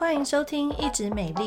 欢迎收听《一直美丽》，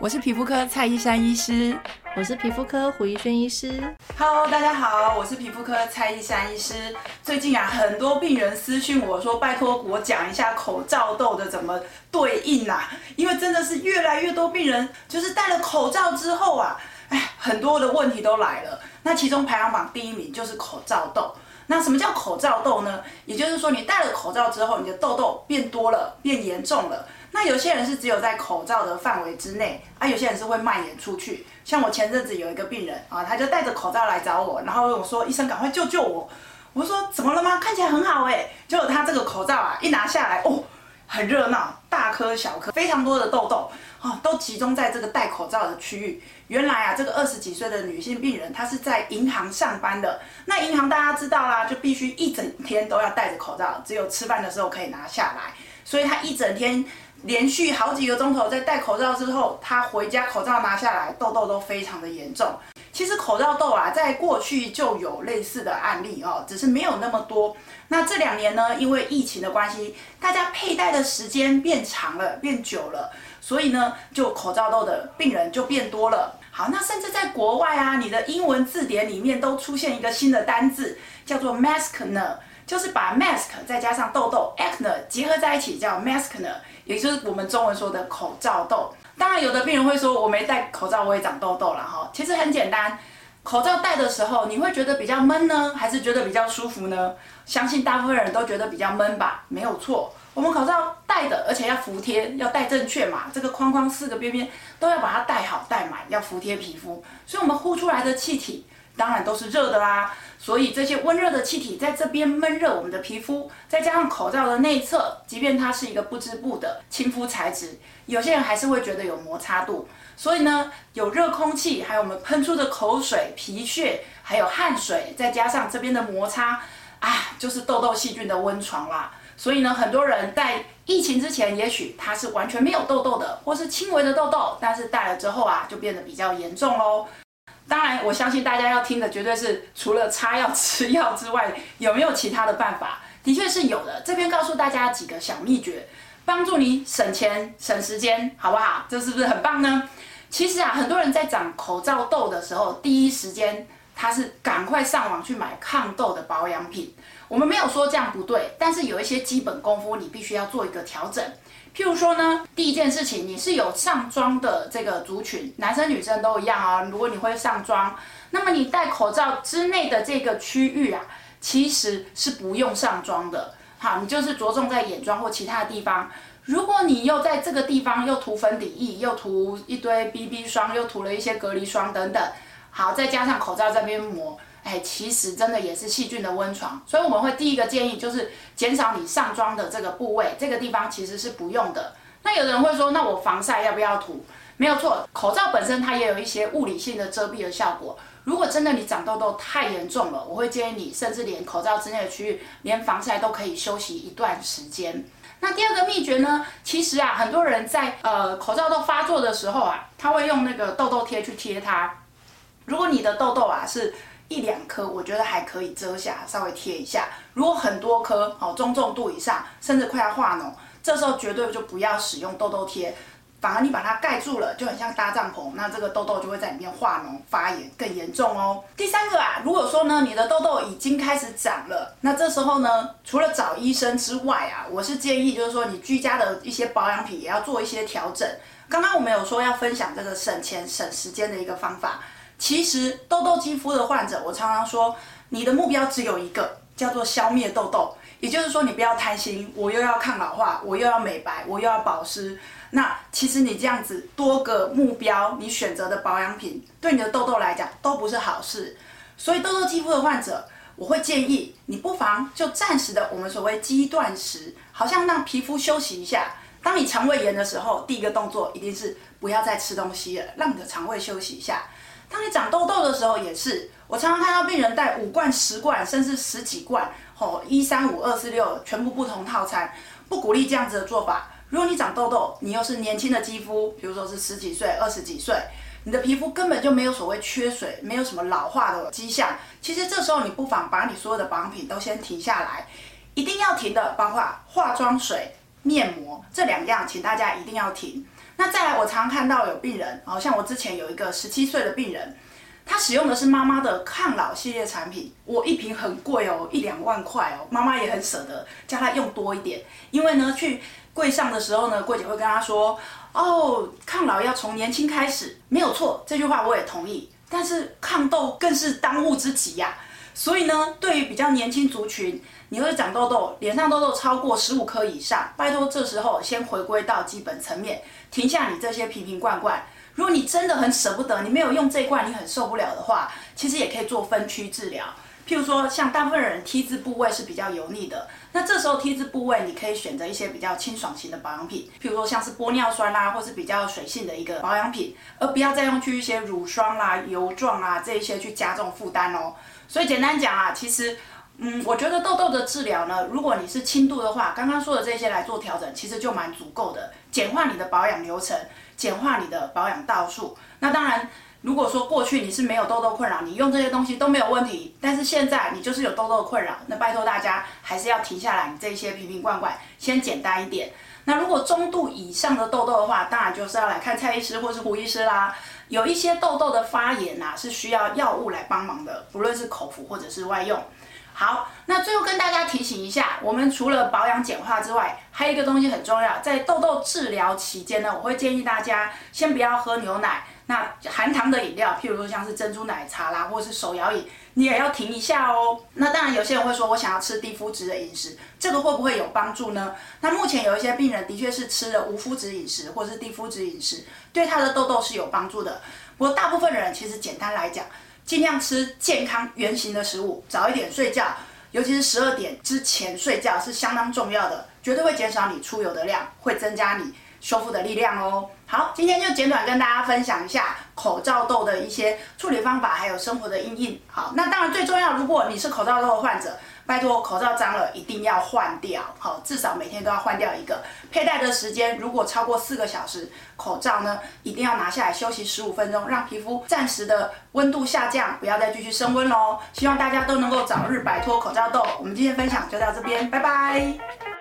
我是皮肤科蔡依珊医师，我是皮肤科胡怡轩医师。Hello，大家好，我是皮肤科蔡依珊医师。最近啊，很多病人私讯我说，拜托我讲一下口罩痘的怎么对应啊，因为真的是越来越多病人就是戴了口罩之后啊。哎，很多的问题都来了。那其中排行榜第一名就是口罩痘。那什么叫口罩痘呢？也就是说，你戴了口罩之后，你的痘痘变多了，变严重了。那有些人是只有在口罩的范围之内，啊，有些人是会蔓延出去。像我前阵子有一个病人啊，他就戴着口罩来找我，然后我说：“医生，赶快救救我！”我说：“怎么了吗？看起来很好哎。”结果他这个口罩啊，一拿下来，哦，很热闹，大颗小颗，非常多的痘痘。哦，都集中在这个戴口罩的区域。原来啊，这个二十几岁的女性病人，她是在银行上班的。那银行大家知道啦，就必须一整天都要戴着口罩，只有吃饭的时候可以拿下来。所以她一整天连续好几个钟头在戴口罩之后，他回家口罩拿下来，痘痘都非常的严重。其实口罩痘啊，在过去就有类似的案例哦，只是没有那么多。那这两年呢，因为疫情的关系，大家佩戴的时间变长了，变久了。所以呢，就口罩痘的病人就变多了。好，那甚至在国外啊，你的英文字典里面都出现一个新的单字，叫做 maskne，就是把 mask 再加上痘痘 acne 结合在一起，叫 maskner，也就是我们中文说的口罩痘。当然，有的病人会说，我没戴口罩，我也长痘痘了哈。其实很简单，口罩戴的时候，你会觉得比较闷呢，还是觉得比较舒服呢？相信大部分人都觉得比较闷吧，没有错。我们口罩戴的，而且要服帖，要戴正确嘛。这个框框四个边边都要把它戴好戴满，要服帖皮肤。所以，我们呼出来的气体当然都是热的啦。所以，这些温热的气体在这边闷热我们的皮肤，再加上口罩的内侧，即便它是一个不织布的亲肤材质，有些人还是会觉得有摩擦度。所以呢，有热空气，还有我们喷出的口水、皮屑，还有汗水，再加上这边的摩擦，啊，就是痘痘细菌的温床啦。所以呢，很多人在疫情之前，也许他是完全没有痘痘的，或是轻微的痘痘，但是戴了之后啊，就变得比较严重喽。当然，我相信大家要听的绝对是除了擦药吃药之外，有没有其他的办法？的确是有的。这边告诉大家几个小秘诀，帮助你省钱省时间，好不好？这是不是很棒呢？其实啊，很多人在长口罩痘的时候，第一时间他是赶快上网去买抗痘的保养品。我们没有说这样不对，但是有一些基本功夫你必须要做一个调整。譬如说呢，第一件事情，你是有上妆的这个族群，男生女生都一样啊。如果你会上妆，那么你戴口罩之内的这个区域啊，其实是不用上妆的。好，你就是着重在眼妆或其他的地方。如果你又在这个地方又涂粉底液，又涂一堆 BB 霜，又涂了一些隔离霜等等，好，再加上口罩这边抹。哎，其实真的也是细菌的温床，所以我们会第一个建议就是减少你上妆的这个部位，这个地方其实是不用的。那有人会说，那我防晒要不要涂？没有错，口罩本身它也有一些物理性的遮蔽的效果。如果真的你长痘痘太严重了，我会建议你甚至连口罩之内的区域，连防晒都可以休息一段时间。那第二个秘诀呢？其实啊，很多人在呃口罩痘发作的时候啊，他会用那个痘痘贴去贴它。如果你的痘痘啊是一两颗，我觉得还可以遮瑕，稍微贴一下。如果很多颗，好中重度以上，甚至快要化脓，这时候绝对就不要使用痘痘贴，反而你把它盖住了，就很像搭帐篷，那这个痘痘就会在里面化脓发炎更严重哦。第三个啊，如果说呢，你的痘痘已经开始长了，那这时候呢，除了找医生之外啊，我是建议就是说你居家的一些保养品也要做一些调整。刚刚我们有说要分享这个省钱省时间的一个方法。其实痘痘肌肤的患者，我常常说，你的目标只有一个，叫做消灭痘痘。也就是说，你不要贪心，我又要抗老化，我又要美白，我又要保湿。那其实你这样子多个目标，你选择的保养品对你的痘痘来讲都不是好事。所以痘痘肌肤的患者，我会建议你不妨就暂时的，我们所谓肌断食，好像让皮肤休息一下。当你肠胃炎的时候，第一个动作一定是不要再吃东西了，让你的肠胃休息一下。当你长痘痘的时候，也是我常常看到病人带五罐、十罐，甚至十几罐，吼一三五二四六，全部不同套餐，不鼓励这样子的做法。如果你长痘痘，你又是年轻的肌肤，比如说是十几岁、二十几岁，你的皮肤根本就没有所谓缺水，没有什么老化的迹象。其实这时候你不妨把你所有的保养品都先停下来，一定要停的，包括化妆水、面膜这两样，请大家一定要停。那再来，我常看到有病人，好像我之前有一个十七岁的病人，他使用的是妈妈的抗老系列产品，我一瓶很贵哦，一两万块哦，妈妈也很舍得叫他用多一点，因为呢，去柜上的时候呢，柜姐会跟他说。哦，抗老要从年轻开始，没有错，这句话我也同意。但是抗痘更是当务之急呀、所以呢，对于比较年轻族群，你会长痘痘，脸上痘痘超过十五颗以上，拜托这时候先回归到基本层面，停下你这些瓶瓶罐罐。如果你真的很舍不得，你没有用这一罐，你很受不了的话，其实也可以做分区治疗。譬如说，像大部分人 T 字部位是比较油腻的，那这时候 T 字部位你可以选择一些比较清爽型的保养品，譬如说像是玻尿酸啦，或是比较水性的一个保养品，而不要再用去一些乳霜啦、油状啊这一些去加重负担哦。所以简单讲啊，其实，嗯，我觉得痘痘的治疗呢，如果你是轻度的话，刚刚说的这些来做调整，其实就蛮足够的，简化你的保养流程，简化你的保养道数。那当然。如果说过去你是没有痘痘困扰，你用这些东西都没有问题，但是现在你就是有痘痘困扰，那拜托大家还是要停下来，你这些瓶瓶罐罐先简单一点。那如果中度以上的痘痘的话，当然就是要来看蔡医师或是胡医师啦。有一些痘痘的发炎呐、啊，是需要药物来帮忙的，不论是口服或者是外用。好，那最后跟大家提醒一下，我们除了保养简化之外，还有一个东西很重要，在痘痘治疗期间呢，我会建议大家先不要喝牛奶。那含糖的饮料，譬如说像是珍珠奶茶啦，或是手摇饮，你也要停一下哦。那当然，有些人会说，我想要吃低麸质的饮食，这个会不会有帮助呢？那目前有一些病人的确是吃了无麸质饮食或是低麸质饮食，对他的痘痘是有帮助的。不过大部分人其实简单来讲，尽量吃健康原型的食物，早一点睡觉，尤其是十二点之前睡觉是相当重要的，绝对会减少你出油的量，会增加你修复的力量哦。好，今天就简短跟大家分享一下口罩痘的一些处理方法，还有生活的阴影。好，那当然最重要，如果你是口罩痘的患者，拜托口罩脏了一定要换掉。好，至少每天都要换掉一个。佩戴的时间如果超过四个小时，口罩呢一定要拿下来休息十五分钟，让皮肤暂时的温度下降，不要再继续升温喽。希望大家都能够早日摆脱口罩痘。我们今天分享就到这边，拜拜。